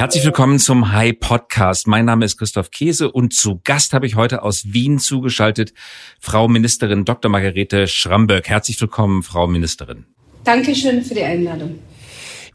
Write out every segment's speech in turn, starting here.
Herzlich willkommen zum Hi Podcast. Mein Name ist Christoph Käse und zu Gast habe ich heute aus Wien zugeschaltet Frau Ministerin Dr. Margarete Schramböck. Herzlich willkommen, Frau Ministerin. Dankeschön für die Einladung.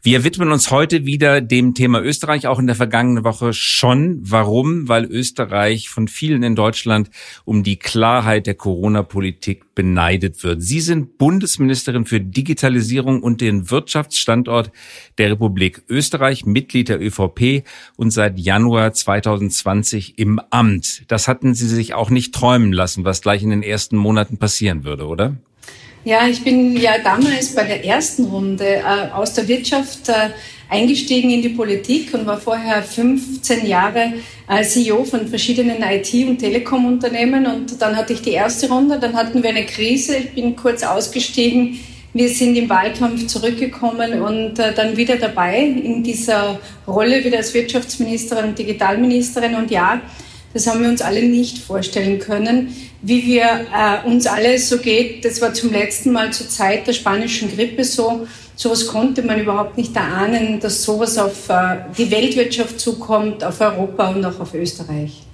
Wir widmen uns heute wieder dem Thema Österreich, auch in der vergangenen Woche schon. Warum? Weil Österreich von vielen in Deutschland um die Klarheit der Corona-Politik beneidet wird. Sie sind Bundesministerin für Digitalisierung und den Wirtschaftsstandort der Republik Österreich, Mitglied der ÖVP und seit Januar 2020 im Amt. Das hatten Sie sich auch nicht träumen lassen, was gleich in den ersten Monaten passieren würde, oder? Ja, ich bin ja damals bei der ersten Runde äh, aus der Wirtschaft äh, eingestiegen in die Politik und war vorher 15 Jahre äh, CEO von verschiedenen IT- und Telekom-Unternehmen. Und dann hatte ich die erste Runde, dann hatten wir eine Krise. Ich bin kurz ausgestiegen. Wir sind im Wahlkampf zurückgekommen und äh, dann wieder dabei in dieser Rolle wieder als Wirtschaftsministerin und Digitalministerin. Und ja, das haben wir uns alle nicht vorstellen können, wie wir äh, uns alle so geht. Das war zum letzten Mal zur Zeit der spanischen Grippe so. Sowas konnte man überhaupt nicht erahnen, dass sowas auf äh, die Weltwirtschaft zukommt, auf Europa und auch auf Österreich.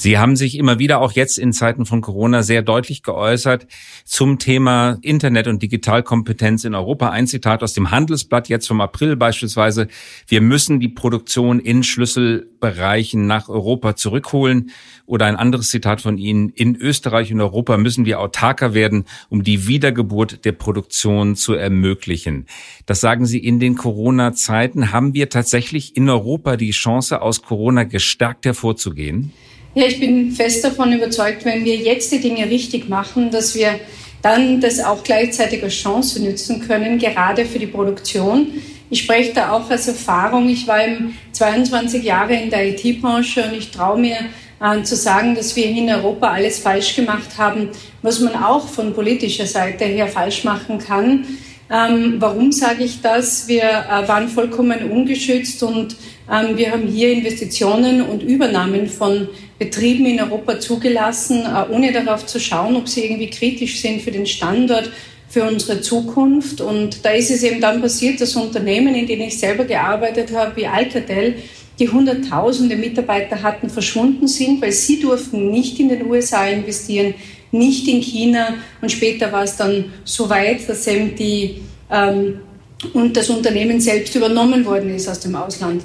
Sie haben sich immer wieder auch jetzt in Zeiten von Corona sehr deutlich geäußert zum Thema Internet und Digitalkompetenz in Europa. Ein Zitat aus dem Handelsblatt jetzt vom April beispielsweise. Wir müssen die Produktion in Schlüsselbereichen nach Europa zurückholen. Oder ein anderes Zitat von Ihnen. In Österreich und Europa müssen wir autarker werden, um die Wiedergeburt der Produktion zu ermöglichen. Das sagen Sie in den Corona-Zeiten. Haben wir tatsächlich in Europa die Chance, aus Corona gestärkt hervorzugehen? Ja, ich bin fest davon überzeugt, wenn wir jetzt die Dinge richtig machen, dass wir dann das auch gleichzeitig als Chance nutzen können, gerade für die Produktion. Ich spreche da auch als Erfahrung. Ich war eben 22 Jahre in der IT-Branche und ich traue mir äh, zu sagen, dass wir in Europa alles falsch gemacht haben, was man auch von politischer Seite her falsch machen kann. Ähm, warum sage ich das? Wir äh, waren vollkommen ungeschützt und wir haben hier Investitionen und Übernahmen von Betrieben in Europa zugelassen, äh, ohne darauf zu schauen, ob sie irgendwie kritisch sind für den Standort, für unsere Zukunft. Und da ist es eben dann passiert, dass Unternehmen, in denen ich selber gearbeitet habe, wie Alcatel, die hunderttausende Mitarbeiter hatten, verschwunden sind, weil sie durften nicht in den USA investieren, nicht in China. Und später war es dann so weit, dass eben die ähm, und das Unternehmen selbst übernommen worden ist aus dem Ausland.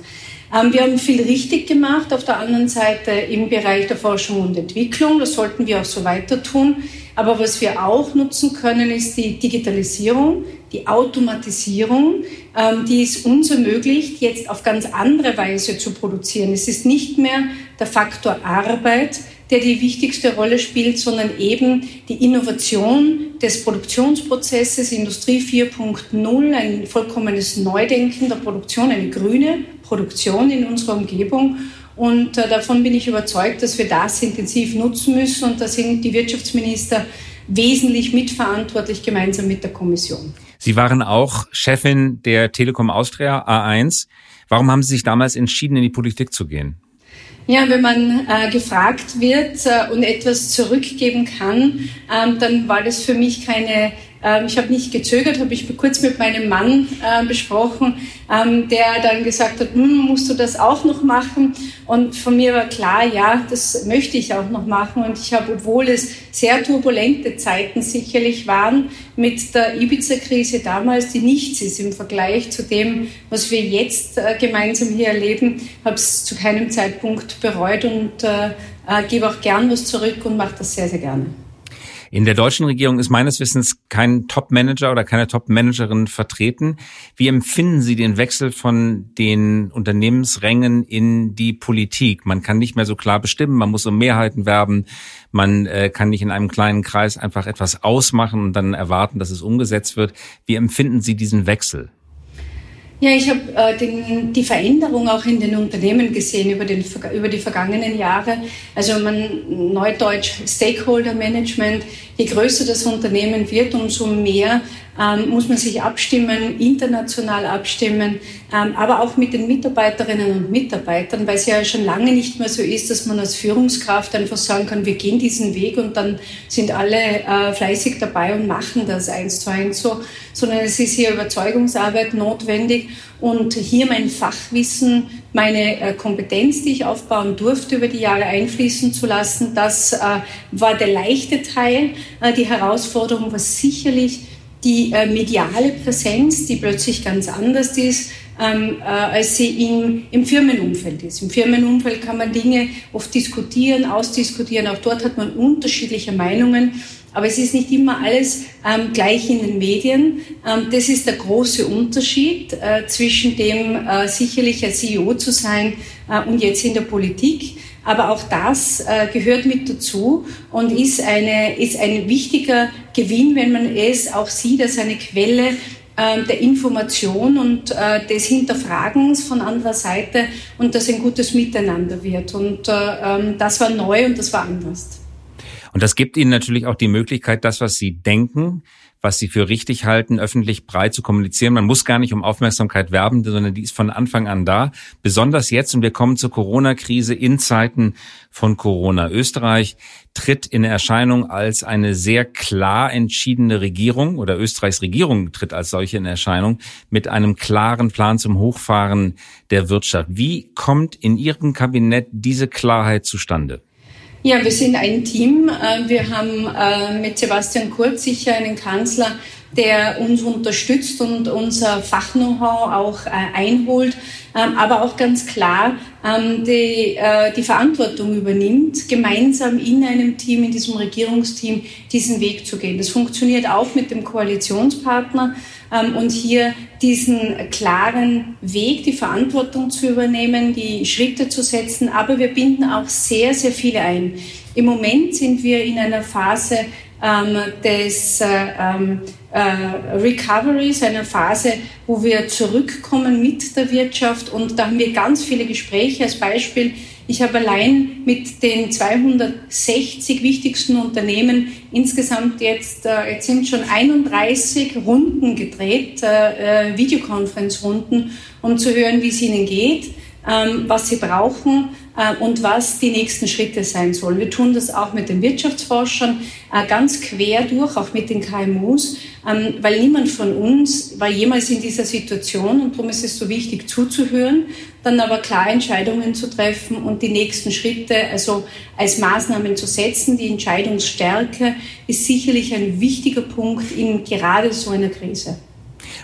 Ähm, wir haben viel richtig gemacht, auf der anderen Seite im Bereich der Forschung und Entwicklung. Das sollten wir auch so weiter tun. Aber was wir auch nutzen können, ist die Digitalisierung, die Automatisierung, ähm, die es uns ermöglicht, jetzt auf ganz andere Weise zu produzieren. Es ist nicht mehr der Faktor Arbeit, der die wichtigste Rolle spielt, sondern eben die Innovation des Produktionsprozesses, Industrie 4.0, ein vollkommenes Neudenken der Produktion, eine grüne Produktion in unserer Umgebung. Und äh, davon bin ich überzeugt, dass wir das intensiv nutzen müssen. Und da sind die Wirtschaftsminister wesentlich mitverantwortlich gemeinsam mit der Kommission. Sie waren auch Chefin der Telekom Austria A1. Warum haben Sie sich damals entschieden, in die Politik zu gehen? Ja, wenn man äh, gefragt wird äh, und etwas zurückgeben kann, ähm, dann war das für mich keine ähm, ich habe nicht gezögert, habe ich kurz mit meinem Mann äh, besprochen, ähm, der dann gesagt hat, musst du das auch noch machen? Und von mir war klar, ja, das möchte ich auch noch machen. Und ich habe, obwohl es sehr turbulente Zeiten sicherlich waren, mit der Ibiza-Krise damals, die nichts ist im Vergleich zu dem, was wir jetzt äh, gemeinsam hier erleben, habe es zu keinem Zeitpunkt bereut und äh, gebe auch gern was zurück und mache das sehr, sehr gerne. In der deutschen Regierung ist meines Wissens kein Top-Manager oder keine Top-Managerin vertreten. Wie empfinden Sie den Wechsel von den Unternehmensrängen in die Politik? Man kann nicht mehr so klar bestimmen, man muss um Mehrheiten werben, man äh, kann nicht in einem kleinen Kreis einfach etwas ausmachen und dann erwarten, dass es umgesetzt wird. Wie empfinden Sie diesen Wechsel? Ja, ich habe äh, die Veränderung auch in den Unternehmen gesehen über, den, über die vergangenen Jahre. Also man neudeutsch Stakeholder Management. Je größer das Unternehmen wird, umso mehr ähm, muss man sich abstimmen, international abstimmen, ähm, aber auch mit den Mitarbeiterinnen und Mitarbeitern, weil es ja schon lange nicht mehr so ist, dass man als Führungskraft einfach sagen kann, wir gehen diesen Weg und dann sind alle äh, fleißig dabei und machen das eins zu eins so, sondern es ist hier Überzeugungsarbeit notwendig und hier mein Fachwissen, meine äh, Kompetenz, die ich aufbauen durfte, über die Jahre einfließen zu lassen. Das äh, war der leichte Teil. Äh, die Herausforderung war sicherlich die äh, mediale Präsenz, die plötzlich ganz anders ist, ähm, äh, als sie im, im Firmenumfeld ist. Im Firmenumfeld kann man Dinge oft diskutieren, ausdiskutieren. Auch dort hat man unterschiedliche Meinungen. Aber es ist nicht immer alles ähm, gleich in den Medien. Ähm, das ist der große Unterschied äh, zwischen dem äh, sicherlich als CEO zu sein äh, und jetzt in der Politik. Aber auch das äh, gehört mit dazu und ist, eine, ist ein wichtiger Gewinn, wenn man es auch sieht als eine Quelle äh, der Information und äh, des Hinterfragens von anderer Seite und dass ein gutes Miteinander wird. Und äh, ähm, das war neu und das war anders. Und das gibt Ihnen natürlich auch die Möglichkeit, das, was Sie denken, was sie für richtig halten, öffentlich breit zu kommunizieren. Man muss gar nicht um Aufmerksamkeit werben, sondern die ist von Anfang an da. Besonders jetzt, und wir kommen zur Corona-Krise in Zeiten von Corona. Österreich tritt in Erscheinung als eine sehr klar entschiedene Regierung oder Österreichs Regierung tritt als solche in Erscheinung mit einem klaren Plan zum Hochfahren der Wirtschaft. Wie kommt in Ihrem Kabinett diese Klarheit zustande? Ja, wir sind ein Team. Äh, wir haben äh, mit Sebastian Kurz sicher einen Kanzler, der uns unterstützt und unser Fachknow-how auch äh, einholt, ähm, aber auch ganz klar ähm, die, die Verantwortung übernimmt, gemeinsam in einem Team, in diesem Regierungsteam, diesen Weg zu gehen. Das funktioniert auch mit dem Koalitionspartner und hier diesen klaren Weg, die Verantwortung zu übernehmen, die Schritte zu setzen. Aber wir binden auch sehr, sehr viele ein. Im Moment sind wir in einer Phase ähm, des äh, ähm, äh, Recoveries, einer Phase, wo wir zurückkommen mit der Wirtschaft. Und da haben wir ganz viele Gespräche. Als Beispiel ich habe allein mit den 260 wichtigsten Unternehmen insgesamt jetzt, äh, jetzt sind schon 31 Runden gedreht, Videokonferenzrunden, um zu hören, wie es ihnen geht, ähm, was sie brauchen und was die nächsten Schritte sein sollen. Wir tun das auch mit den Wirtschaftsforschern äh, ganz quer durch, auch mit den KMUs, ähm, weil niemand von uns war jemals in dieser Situation und darum ist es so wichtig zuzuhören, dann aber klar Entscheidungen zu treffen und die nächsten Schritte also als Maßnahmen zu setzen. Die Entscheidungsstärke ist sicherlich ein wichtiger Punkt in gerade so einer Krise.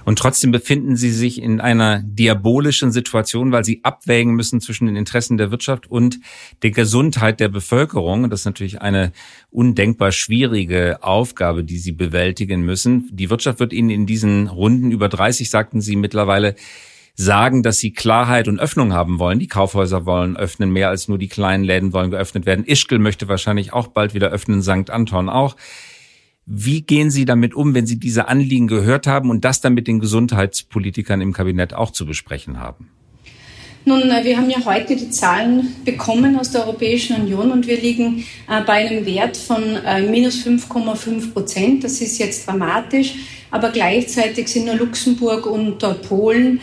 Und trotzdem befinden sie sich in einer diabolischen Situation, weil sie abwägen müssen zwischen den Interessen der Wirtschaft und der Gesundheit der Bevölkerung. Das ist natürlich eine undenkbar schwierige Aufgabe, die sie bewältigen müssen. Die Wirtschaft wird ihnen in diesen Runden über 30, sagten sie mittlerweile, sagen, dass sie Klarheit und Öffnung haben wollen. Die Kaufhäuser wollen öffnen, mehr als nur die kleinen Läden wollen geöffnet werden. Ischgl möchte wahrscheinlich auch bald wieder öffnen, St. Anton auch. Wie gehen Sie damit um, wenn Sie diese Anliegen gehört haben und das dann mit den Gesundheitspolitikern im Kabinett auch zu besprechen haben? Nun, äh, wir haben ja heute die Zahlen bekommen aus der Europäischen Union und wir liegen äh, bei einem Wert von äh, minus 5,5 Prozent. Das ist jetzt dramatisch aber gleichzeitig sind nur Luxemburg und Polen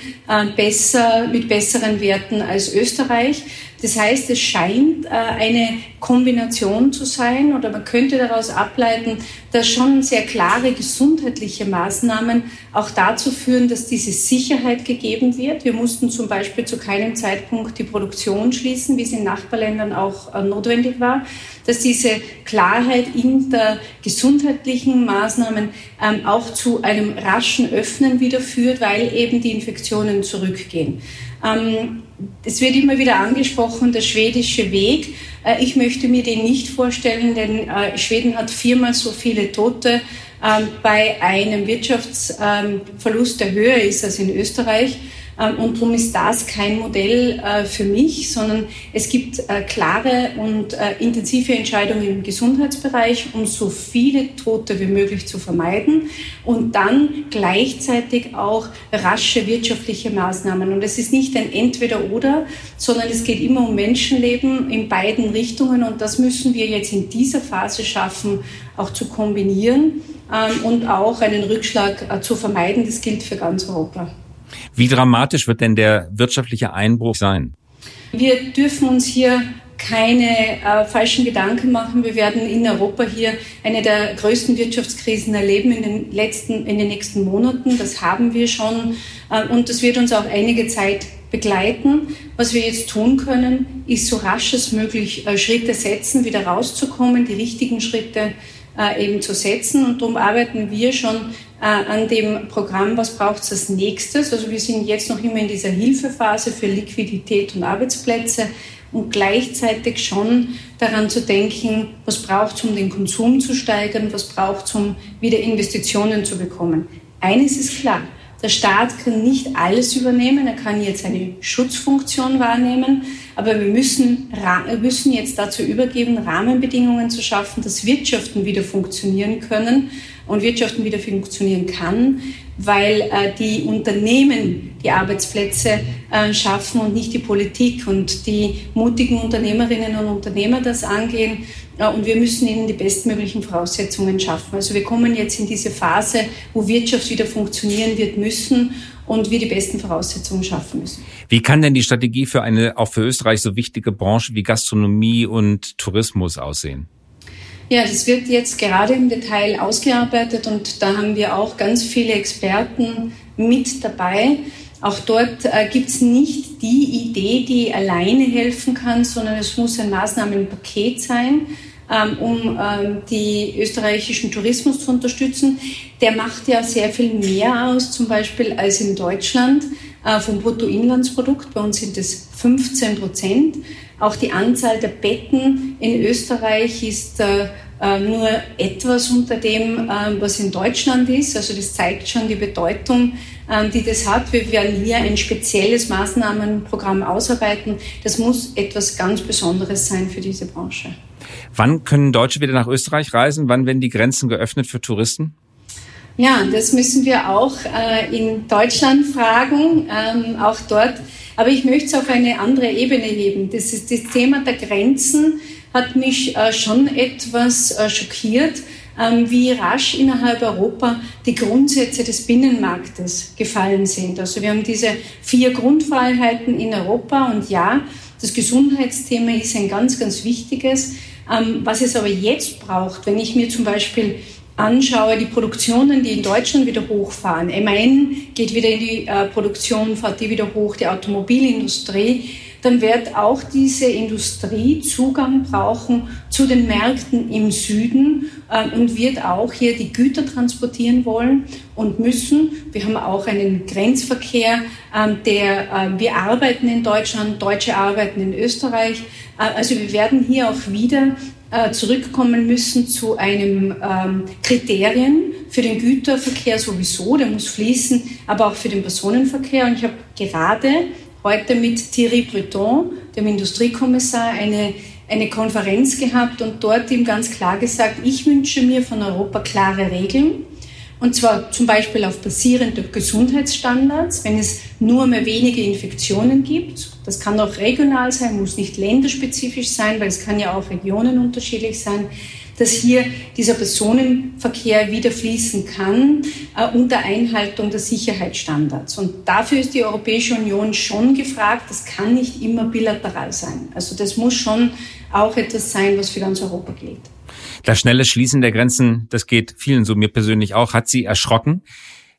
besser, mit besseren Werten als Österreich. Das heißt, es scheint äh, eine Kombination zu sein oder man könnte daraus ableiten, dass schon sehr klare gesundheitliche Maßnahmen auch dazu führen, dass diese Sicherheit gegeben wird. Wir mussten zum Beispiel zu keinem Zeitpunkt die Produktion schließen, wie es in Nachbarländern auch äh, notwendig war, dass diese Klarheit in der gesundheitlichen Maßnahmen ähm, auch zu einem raschen Öffnen wieder führt, weil eben die Infektionen zurückgehen. Ähm, es wird immer wieder angesprochen, der schwedische Weg. Äh, ich möchte mir den nicht vorstellen, denn äh, Schweden hat viermal so viele Tote ähm, bei einem Wirtschaftsverlust, der höher ist als in Österreich. Ähm, und darum ist das kein Modell äh, für mich, sondern es gibt äh, klare und äh, intensive Entscheidungen im Gesundheitsbereich, um so viele Tote wie möglich zu vermeiden und dann gleichzeitig auch rasche wirtschaftliche Maßnahmen. Und es ist nicht ein Entweder-Oder, sondern es geht immer um Menschenleben in beiden Richtungen und das müssen wir jetzt in dieser Phase schaffen, auch zu kombinieren ähm, und auch einen Rückschlag zu vermeiden. Das gilt für ganz Europa. Wie dramatisch wird denn der wirtschaftliche Einbruch sein? Wir dürfen uns hier keine äh, falschen Gedanken machen. Wir werden in Europa hier eine der größten Wirtschaftskrisen erleben in den letzten, in den nächsten Monaten. Das haben wir schon. Äh, und das wird uns auch einige Zeit begleiten. Was wir jetzt tun können, ist so rasch als möglich äh, Schritte setzen, wieder rauszukommen, die richtigen Schritte äh, eben zu setzen. Und darum arbeiten wir schon an dem Programm, was braucht es als nächstes. Also wir sind jetzt noch immer in dieser Hilfephase für Liquidität und Arbeitsplätze und gleichzeitig schon daran zu denken, was braucht es, um den Konsum zu steigern, was braucht es, um wieder Investitionen zu bekommen. Eines ist klar, der Staat kann nicht alles übernehmen, er kann jetzt eine Schutzfunktion wahrnehmen, aber wir müssen, wir müssen jetzt dazu übergeben, Rahmenbedingungen zu schaffen, dass Wirtschaften wieder funktionieren können und Wirtschaften wieder funktionieren kann, weil äh, die Unternehmen die Arbeitsplätze äh, schaffen und nicht die Politik. Und die mutigen Unternehmerinnen und Unternehmer das angehen und wir müssen ihnen die bestmöglichen Voraussetzungen schaffen. Also wir kommen jetzt in diese Phase, wo Wirtschaft wieder funktionieren wird müssen und wir die besten Voraussetzungen schaffen müssen. Wie kann denn die Strategie für eine auch für Österreich so wichtige Branche wie Gastronomie und Tourismus aussehen? Ja, das wird jetzt gerade im Detail ausgearbeitet und da haben wir auch ganz viele Experten mit dabei. Auch dort äh, gibt es nicht die Idee, die alleine helfen kann, sondern es muss ein Maßnahmenpaket sein, ähm, um ähm, die österreichischen Tourismus zu unterstützen. Der macht ja sehr viel mehr aus, zum Beispiel als in Deutschland äh, vom Bruttoinlandsprodukt. Bei uns sind es 15 Prozent. Auch die Anzahl der Betten in Österreich ist äh, äh, nur etwas unter dem, was in Deutschland ist. Also das zeigt schon die Bedeutung, die das hat. Wir werden hier ein spezielles Maßnahmenprogramm ausarbeiten. Das muss etwas ganz Besonderes sein für diese Branche. Wann können Deutsche wieder nach Österreich reisen? Wann werden die Grenzen geöffnet für Touristen? Ja, das müssen wir auch äh, in Deutschland fragen, ähm, auch dort. Aber ich möchte es auf eine andere Ebene heben. Das, ist, das Thema der Grenzen hat mich äh, schon etwas äh, schockiert, ähm, wie rasch innerhalb Europa die Grundsätze des Binnenmarktes gefallen sind. Also wir haben diese vier Grundfreiheiten in Europa und ja, das Gesundheitsthema ist ein ganz, ganz wichtiges. Ähm, was es aber jetzt braucht, wenn ich mir zum Beispiel anschaue, die Produktionen, die in Deutschland wieder hochfahren, MAN geht wieder in die äh, Produktion, fährt die wieder hoch, die Automobilindustrie, dann wird auch diese Industrie Zugang brauchen zu den Märkten im Süden äh, und wird auch hier die Güter transportieren wollen und müssen. Wir haben auch einen Grenzverkehr, äh, der äh, wir arbeiten in Deutschland, Deutsche arbeiten in Österreich. Äh, also wir werden hier auch wieder äh, zurückkommen müssen zu einem ähm, Kriterien für den Güterverkehr sowieso, der muss fließen, aber auch für den Personenverkehr. Und ich habe gerade heute mit Thierry Breton, dem Industriekommissar, eine, eine Konferenz gehabt und dort ihm ganz klar gesagt, ich wünsche mir von Europa klare Regeln. Und zwar zum Beispiel auf basierend auf Gesundheitsstandards, wenn es nur mehr wenige Infektionen gibt. Das kann auch regional sein, muss nicht länderspezifisch sein, weil es kann ja auch Regionen unterschiedlich sein dass hier dieser Personenverkehr wieder fließen kann äh, unter Einhaltung der Sicherheitsstandards. Und dafür ist die Europäische Union schon gefragt. Das kann nicht immer bilateral sein. Also das muss schon auch etwas sein, was für ganz Europa gilt. Das schnelle Schließen der Grenzen, das geht vielen so, mir persönlich auch, hat sie erschrocken.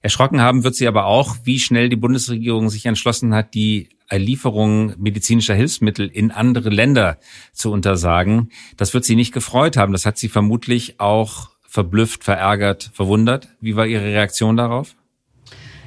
Erschrocken haben wird sie aber auch, wie schnell die Bundesregierung sich entschlossen hat, die Lieferung medizinischer Hilfsmittel in andere Länder zu untersagen. Das wird sie nicht gefreut haben. Das hat sie vermutlich auch verblüfft, verärgert, verwundert. Wie war Ihre Reaktion darauf?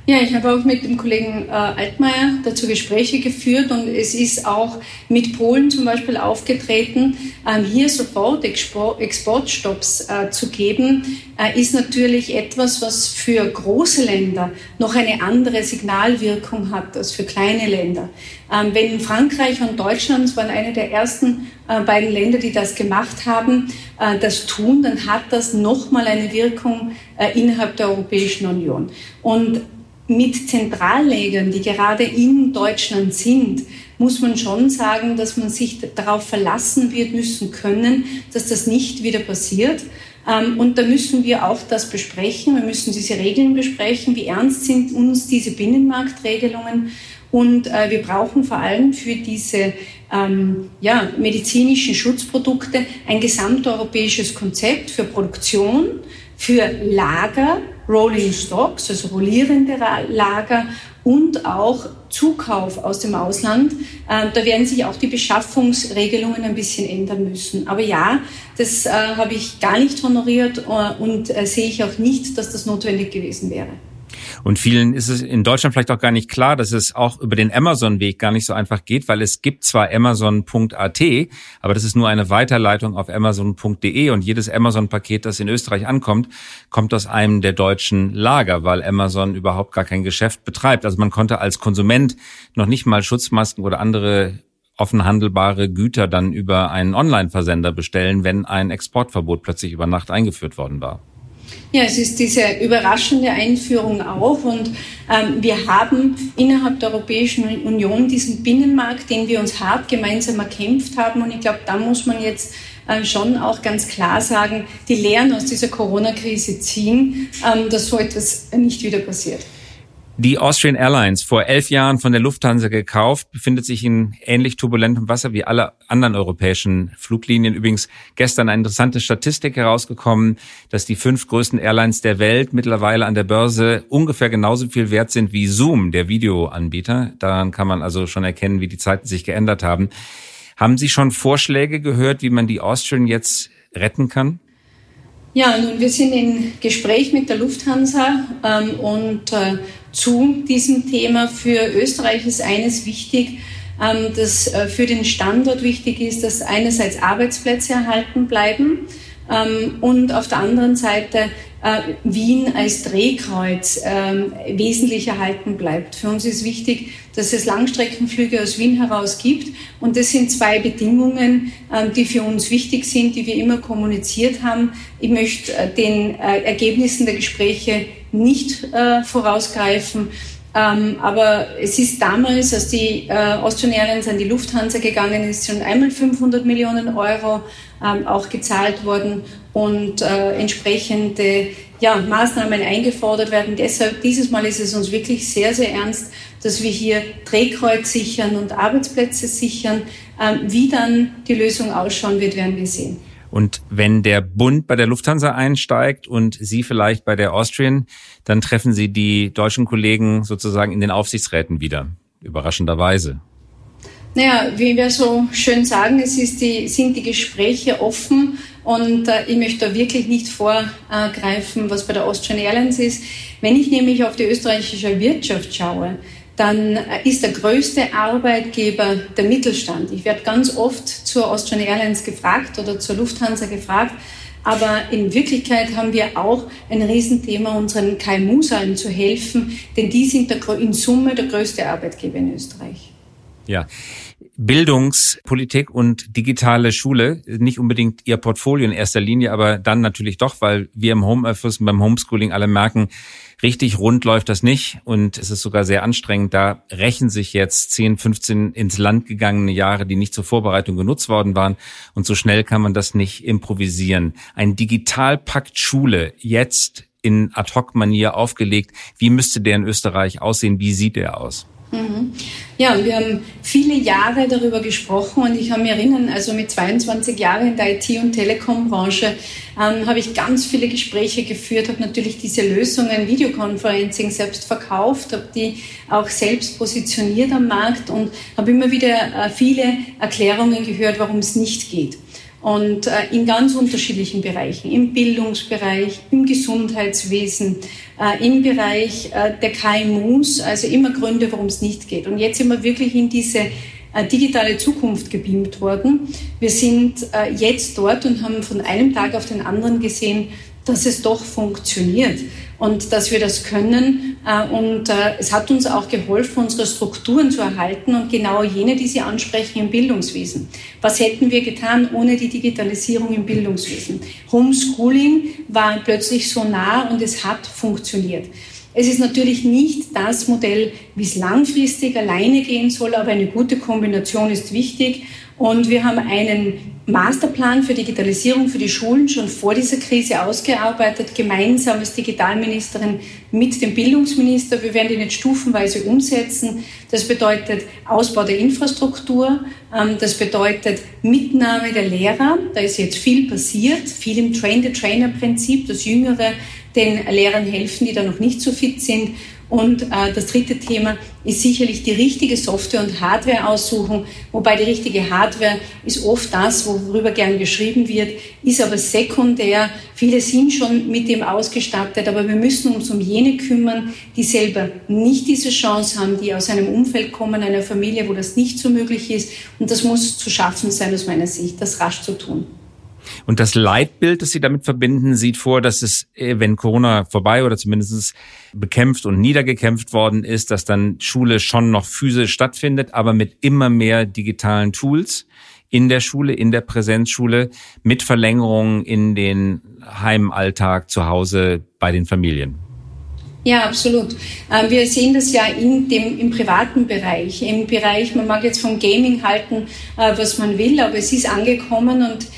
Ja, ich habe auch mit dem Kollegen äh, Altmaier dazu Gespräche geführt und es ist auch mit Polen zum Beispiel aufgetreten. Ähm, hier sofort Expo Exportstopps äh, zu geben, äh, ist natürlich etwas, was für große Länder noch eine andere Signalwirkung hat als für kleine Länder. Ähm, wenn Frankreich und Deutschland, waren eine der ersten äh, beiden Länder, die das gemacht haben, äh, das tun, dann hat das nochmal eine Wirkung äh, innerhalb der Europäischen Union. Und mit Zentrallegern, die gerade in Deutschland sind, muss man schon sagen, dass man sich darauf verlassen wird müssen können, dass das nicht wieder passiert. Ähm, und da müssen wir auch das besprechen. Wir müssen diese Regeln besprechen. Wie ernst sind uns diese Binnenmarktregelungen? Und äh, wir brauchen vor allem für diese ähm, ja, medizinischen Schutzprodukte ein gesamteuropäisches Konzept für Produktion, für Lager, Rolling Stocks, also rollierende Lager und auch Zukauf aus dem Ausland. Äh, da werden sich auch die Beschaffungsregelungen ein bisschen ändern müssen. Aber ja, das äh, habe ich gar nicht honoriert äh, und äh, sehe ich auch nicht, dass das notwendig gewesen wäre. Und vielen ist es in Deutschland vielleicht auch gar nicht klar, dass es auch über den Amazon-Weg gar nicht so einfach geht, weil es gibt zwar Amazon.at, aber das ist nur eine Weiterleitung auf Amazon.de und jedes Amazon-Paket, das in Österreich ankommt, kommt aus einem der deutschen Lager, weil Amazon überhaupt gar kein Geschäft betreibt. Also man konnte als Konsument noch nicht mal Schutzmasken oder andere offen handelbare Güter dann über einen Online-Versender bestellen, wenn ein Exportverbot plötzlich über Nacht eingeführt worden war. Ja, es ist diese überraschende Einführung auch und ähm, wir haben innerhalb der Europäischen Union diesen Binnenmarkt, den wir uns hart gemeinsam erkämpft haben und ich glaube, da muss man jetzt äh, schon auch ganz klar sagen, die Lehren aus dieser Corona-Krise ziehen, ähm, dass so etwas nicht wieder passiert. Die Austrian Airlines, vor elf Jahren von der Lufthansa gekauft, befindet sich in ähnlich turbulentem Wasser wie alle anderen europäischen Fluglinien. Übrigens gestern eine interessante Statistik herausgekommen, dass die fünf größten Airlines der Welt mittlerweile an der Börse ungefähr genauso viel wert sind wie Zoom, der Videoanbieter. Daran kann man also schon erkennen, wie die Zeiten sich geändert haben. Haben Sie schon Vorschläge gehört, wie man die Austrian jetzt retten kann? Ja, nun, wir sind in Gespräch mit der Lufthansa ähm, und äh, zu diesem Thema. Für Österreich ist eines wichtig, ähm, dass äh, für den Standort wichtig ist, dass einerseits Arbeitsplätze erhalten bleiben ähm, und auf der anderen Seite äh, Wien als Drehkreuz ähm, wesentlich erhalten bleibt. Für uns ist wichtig, dass es Langstreckenflüge aus Wien heraus gibt. Und das sind zwei Bedingungen, die für uns wichtig sind, die wir immer kommuniziert haben. Ich möchte den Ergebnissen der Gespräche nicht äh, vorausgreifen. Ähm, aber es ist damals, als die äh, Austrian Airlines an die Lufthansa gegangen ist, schon einmal 500 Millionen Euro ähm, auch gezahlt worden und äh, entsprechende ja, Maßnahmen eingefordert werden. Deshalb, dieses Mal ist es uns wirklich sehr, sehr ernst, dass wir hier Drehkreuz sichern und Arbeitsplätze sichern. Ähm, wie dann die Lösung ausschauen wird, werden wir sehen. Und wenn der Bund bei der Lufthansa einsteigt und Sie vielleicht bei der Austrian, dann treffen Sie die deutschen Kollegen sozusagen in den Aufsichtsräten wieder. Überraschenderweise. Naja, wie wir so schön sagen, es ist die, sind die Gespräche offen und äh, ich möchte da wirklich nicht vorgreifen, was bei der Austrian Airlines ist. Wenn ich nämlich auf die österreichische Wirtschaft schaue, dann ist der größte Arbeitgeber der Mittelstand. Ich werde ganz oft zur Austrian Airlines gefragt oder zur Lufthansa gefragt, aber in Wirklichkeit haben wir auch ein Riesenthema, unseren KMUs allen zu helfen, denn die sind der, in Summe der größte Arbeitgeber in Österreich. Ja. Bildungspolitik und digitale Schule, nicht unbedingt Ihr Portfolio in erster Linie, aber dann natürlich doch, weil wir im Homeoffice und beim Homeschooling alle merken, Richtig rund läuft das nicht und es ist sogar sehr anstrengend. Da rächen sich jetzt 10, 15 ins Land gegangene Jahre, die nicht zur Vorbereitung genutzt worden waren. Und so schnell kann man das nicht improvisieren. Ein Digitalpakt Schule jetzt in Ad-Hoc-Manier aufgelegt. Wie müsste der in Österreich aussehen? Wie sieht der aus? Mhm. Ja, wir haben viele Jahre darüber gesprochen und ich kann mich erinnern, also mit 22 Jahren in der IT- und Telekom-Branche ähm, habe ich ganz viele Gespräche geführt, habe natürlich diese Lösungen, Videoconferencing selbst verkauft, habe die auch selbst positioniert am Markt und habe immer wieder äh, viele Erklärungen gehört, warum es nicht geht. Und äh, in ganz unterschiedlichen Bereichen, im Bildungsbereich, im Gesundheitswesen, äh, im Bereich äh, der KMUs, also immer Gründe, warum es nicht geht. Und jetzt sind wir wirklich in diese digitale Zukunft gebeamt worden. Wir sind äh, jetzt dort und haben von einem Tag auf den anderen gesehen, dass es doch funktioniert und dass wir das können. Äh, und äh, es hat uns auch geholfen, unsere Strukturen zu erhalten und genau jene, die Sie ansprechen im Bildungswesen. Was hätten wir getan ohne die Digitalisierung im Bildungswesen? Homeschooling war plötzlich so nah und es hat funktioniert. Es ist natürlich nicht das Modell, wie es langfristig alleine gehen soll, aber eine gute Kombination ist wichtig. Und wir haben einen Masterplan für Digitalisierung für die Schulen schon vor dieser Krise ausgearbeitet, gemeinsam als Digitalministerin mit dem Bildungsminister. Wir werden ihn jetzt stufenweise umsetzen. Das bedeutet Ausbau der Infrastruktur, ähm, das bedeutet Mitnahme der Lehrer. Da ist jetzt viel passiert, viel im Train-the-Trainer-Prinzip, dass Jüngere den Lehrern helfen, die da noch nicht so fit sind. Und äh, das dritte Thema ist sicherlich die richtige Software- und Hardware-Aussuchung, wobei die richtige Hardware ist oft das, worüber gern geschrieben wird, ist aber sekundär. Viele sind schon mit dem ausgestattet, aber wir müssen uns um jene kümmern, die selber nicht diese Chance haben, die aus einem Umfeld kommen, einer Familie, wo das nicht so möglich ist. Und das muss zu schaffen sein aus meiner Sicht, das rasch zu tun. Und das Leitbild, das Sie damit verbinden, sieht vor, dass es, äh, wenn Corona vorbei oder zumindest bekämpft und niedergekämpft worden ist, dass dann Schule schon noch physisch stattfindet, aber mit immer mehr digitalen Tools in der Schule, in der Präsenzschule, mit Verlängerungen in den Heimalltag zu Hause bei den Familien. Ja, absolut. Ähm, wir sehen das ja in dem, im privaten Bereich, im Bereich, man mag jetzt vom Gaming halten, äh, was man will, aber es ist angekommen und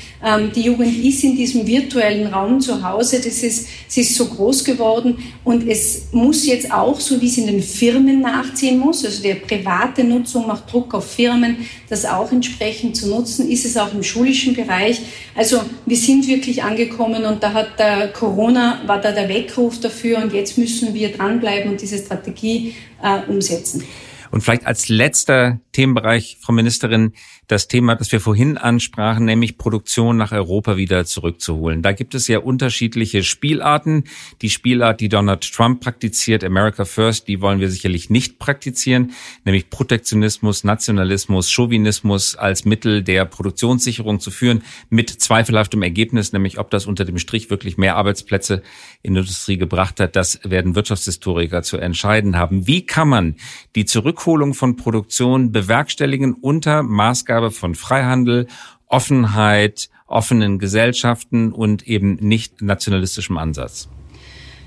die Jugend ist in diesem virtuellen Raum zu Hause. Das ist, sie ist so groß geworden und es muss jetzt auch, so wie es in den Firmen nachziehen muss, also der private Nutzung macht Druck auf Firmen, das auch entsprechend zu nutzen, ist es auch im schulischen Bereich. Also wir sind wirklich angekommen und da hat der Corona, war da der Weckruf dafür und jetzt müssen wir dranbleiben und diese Strategie äh, umsetzen. Und vielleicht als letzter Themenbereich, Frau Ministerin, das Thema, das wir vorhin ansprachen, nämlich Produktion nach Europa wieder zurückzuholen. Da gibt es ja unterschiedliche Spielarten. Die Spielart, die Donald Trump praktiziert, America First, die wollen wir sicherlich nicht praktizieren, nämlich Protektionismus, Nationalismus, Chauvinismus als Mittel der Produktionssicherung zu führen, mit zweifelhaftem Ergebnis, nämlich ob das unter dem Strich wirklich mehr Arbeitsplätze in der Industrie gebracht hat. Das werden Wirtschaftshistoriker zu entscheiden haben. Wie kann man die Zurückholung von Produktion bewerkstelligen unter Maßgabe von Freihandel, Offenheit, offenen Gesellschaften und eben nicht nationalistischem Ansatz.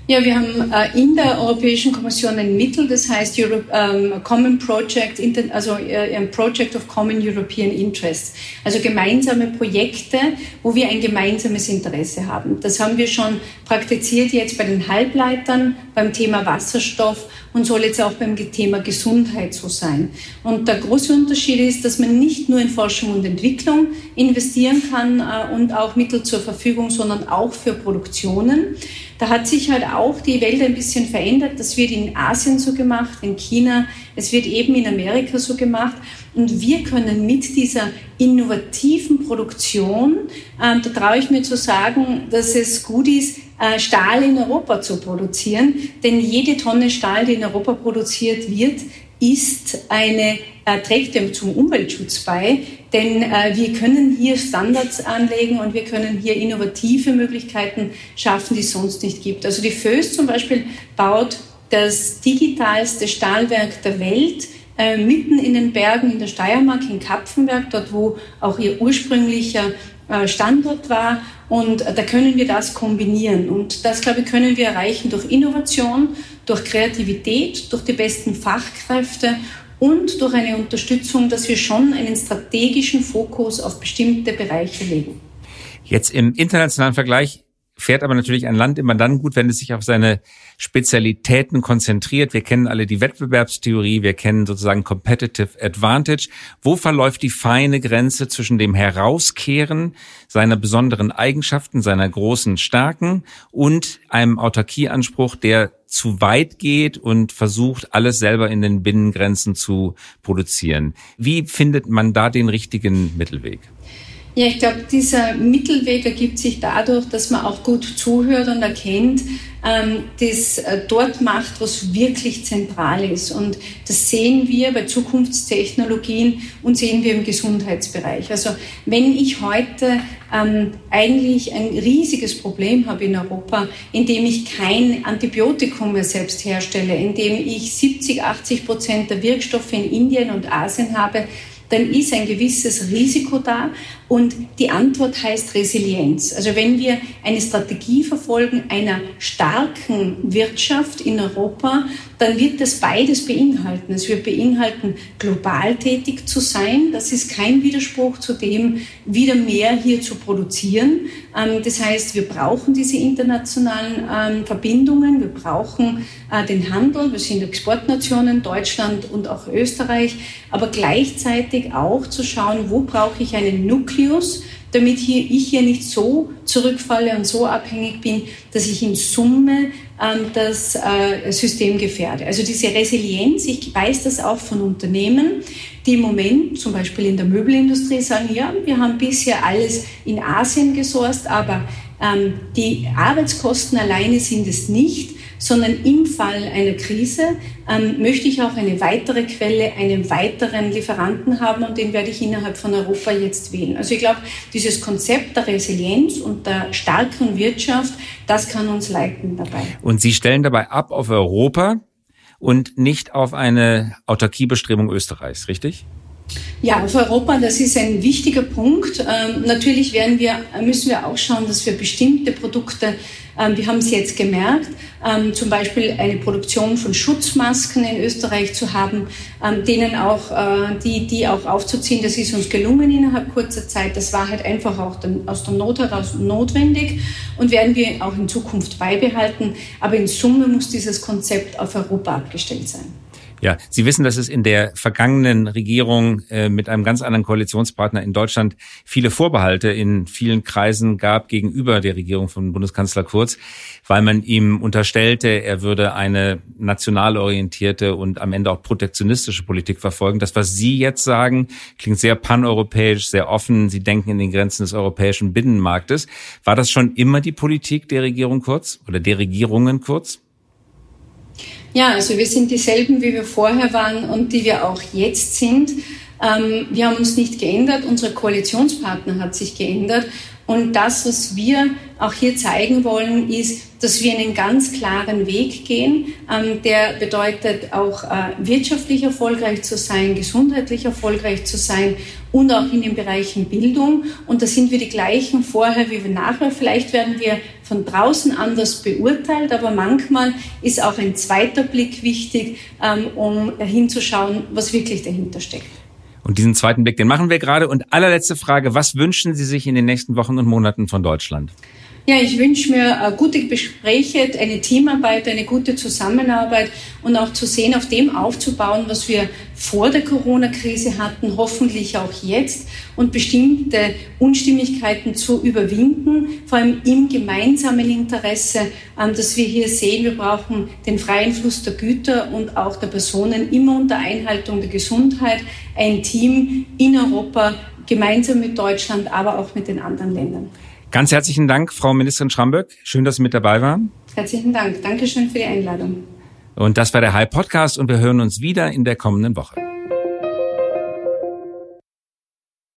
Ja, wir haben äh, in der Europäischen Kommission ein Mittel, das heißt Europe, ähm, Common Project, also äh, ein Project of Common European Interests, also gemeinsame Projekte, wo wir ein gemeinsames Interesse haben. Das haben wir schon praktiziert jetzt bei den Halbleitern, beim Thema Wasserstoff und soll jetzt auch beim Thema Gesundheit so sein. Und der große Unterschied ist, dass man nicht nur in Forschung und Entwicklung investieren kann äh, und auch Mittel zur Verfügung, sondern auch für Produktionen. Da hat sich halt auch die Welt ein bisschen verändert. Das wird in Asien so gemacht, in China, es wird eben in Amerika so gemacht. Und wir können mit dieser innovativen Produktion, äh, da traue ich mir zu sagen, dass es gut ist, Stahl in Europa zu produzieren. Denn jede Tonne Stahl, die in Europa produziert wird, ist eine, äh, trägt zum Umweltschutz bei, denn äh, wir können hier Standards anlegen und wir können hier innovative Möglichkeiten schaffen, die es sonst nicht gibt. Also die FÖS zum Beispiel baut das digitalste Stahlwerk der Welt äh, mitten in den Bergen in der Steiermark, in Kapfenberg, dort wo auch ihr ursprünglicher äh, Standort war. Und da können wir das kombinieren. Und das, glaube ich, können wir erreichen durch Innovation, durch Kreativität, durch die besten Fachkräfte und durch eine Unterstützung, dass wir schon einen strategischen Fokus auf bestimmte Bereiche legen. Jetzt im internationalen Vergleich fährt aber natürlich ein Land immer dann gut, wenn es sich auf seine Spezialitäten konzentriert. Wir kennen alle die Wettbewerbstheorie, wir kennen sozusagen Competitive Advantage. Wo verläuft die feine Grenze zwischen dem Herauskehren seiner besonderen Eigenschaften, seiner großen Stärken und einem Autarkieanspruch, der zu weit geht und versucht, alles selber in den Binnengrenzen zu produzieren? Wie findet man da den richtigen Mittelweg? Ja, ich glaube, dieser Mittelweg ergibt sich dadurch, dass man auch gut zuhört und erkennt, ähm, das äh, dort macht, was wirklich zentral ist. Und das sehen wir bei Zukunftstechnologien und sehen wir im Gesundheitsbereich. Also wenn ich heute ähm, eigentlich ein riesiges Problem habe in Europa, indem ich kein Antibiotikum mehr selbst herstelle, indem ich 70, 80 Prozent der Wirkstoffe in Indien und Asien habe, dann ist ein gewisses Risiko da und die Antwort heißt Resilienz. Also wenn wir eine Strategie verfolgen einer starken Wirtschaft in Europa, dann wird das beides beinhalten. Es wird beinhalten, global tätig zu sein. Das ist kein Widerspruch zu dem, wieder mehr hier zu produzieren. Ähm, das heißt, wir brauchen diese internationalen ähm, Verbindungen. Wir brauchen äh, den Handel. Wir sind Exportnationen, Deutschland und auch Österreich. Aber gleichzeitig auch zu schauen, wo brauche ich einen Nukleus, damit hier, ich hier nicht so zurückfalle und so abhängig bin, dass ich in Summe ähm, das äh, System gefährde. Also diese Resilienz, ich weiß das auch von Unternehmen, die im Moment zum Beispiel in der Möbelindustrie sagen, ja, wir haben bisher alles in Asien gesourced, aber ähm, die Arbeitskosten alleine sind es nicht sondern im Fall einer Krise ähm, möchte ich auch eine weitere Quelle, einen weiteren Lieferanten haben und den werde ich innerhalb von Europa jetzt wählen. Also ich glaube, dieses Konzept der Resilienz und der starken Wirtschaft, das kann uns leiten dabei. Und Sie stellen dabei ab auf Europa und nicht auf eine Autarkiebestrebung Österreichs, richtig? Ja, für Europa, das ist ein wichtiger Punkt. Ähm, natürlich werden wir, müssen wir auch schauen, dass wir bestimmte Produkte, ähm, wir haben es jetzt gemerkt, ähm, zum Beispiel eine Produktion von Schutzmasken in Österreich zu haben, ähm, denen auch, äh, die, die auch aufzuziehen. Das ist uns gelungen innerhalb kurzer Zeit. Das war halt einfach auch dann aus der Not heraus notwendig und werden wir auch in Zukunft beibehalten. Aber in Summe muss dieses Konzept auf Europa abgestellt sein. Ja, Sie wissen, dass es in der vergangenen Regierung äh, mit einem ganz anderen Koalitionspartner in Deutschland viele Vorbehalte in vielen Kreisen gab gegenüber der Regierung von Bundeskanzler Kurz, weil man ihm unterstellte, er würde eine national orientierte und am Ende auch protektionistische Politik verfolgen. Das, was Sie jetzt sagen, klingt sehr paneuropäisch, sehr offen. Sie denken in den Grenzen des europäischen Binnenmarktes. War das schon immer die Politik der Regierung Kurz oder der Regierungen Kurz? Ja, also wir sind dieselben, wie wir vorher waren und die wir auch jetzt sind. Ähm, wir haben uns nicht geändert, unser Koalitionspartner hat sich geändert. Und das, was wir auch hier zeigen wollen, ist, dass wir einen ganz klaren Weg gehen, ähm, der bedeutet auch äh, wirtschaftlich erfolgreich zu sein, gesundheitlich erfolgreich zu sein und auch in den Bereichen Bildung. Und da sind wir die gleichen vorher wie wir nachher. Vielleicht werden wir von draußen anders beurteilt, aber manchmal ist auch ein zweiter Blick wichtig, ähm, um hinzuschauen, was wirklich dahinter steckt. Und diesen zweiten Blick, den machen wir gerade. Und allerletzte Frage, was wünschen Sie sich in den nächsten Wochen und Monaten von Deutschland? Ja, ich wünsche mir äh, gute Gespräche, eine Teamarbeit, eine gute Zusammenarbeit und auch zu sehen, auf dem aufzubauen, was wir vor der Corona-Krise hatten, hoffentlich auch jetzt und bestimmte Unstimmigkeiten zu überwinden, vor allem im gemeinsamen Interesse, ähm, dass wir hier sehen, wir brauchen den freien Fluss der Güter und auch der Personen immer unter Einhaltung der Gesundheit, ein Team in Europa, gemeinsam mit Deutschland, aber auch mit den anderen Ländern. Ganz herzlichen Dank, Frau Ministerin Schramböck. Schön, dass Sie mit dabei waren. Herzlichen Dank. Dankeschön für die Einladung. Und das war der High Podcast und wir hören uns wieder in der kommenden Woche.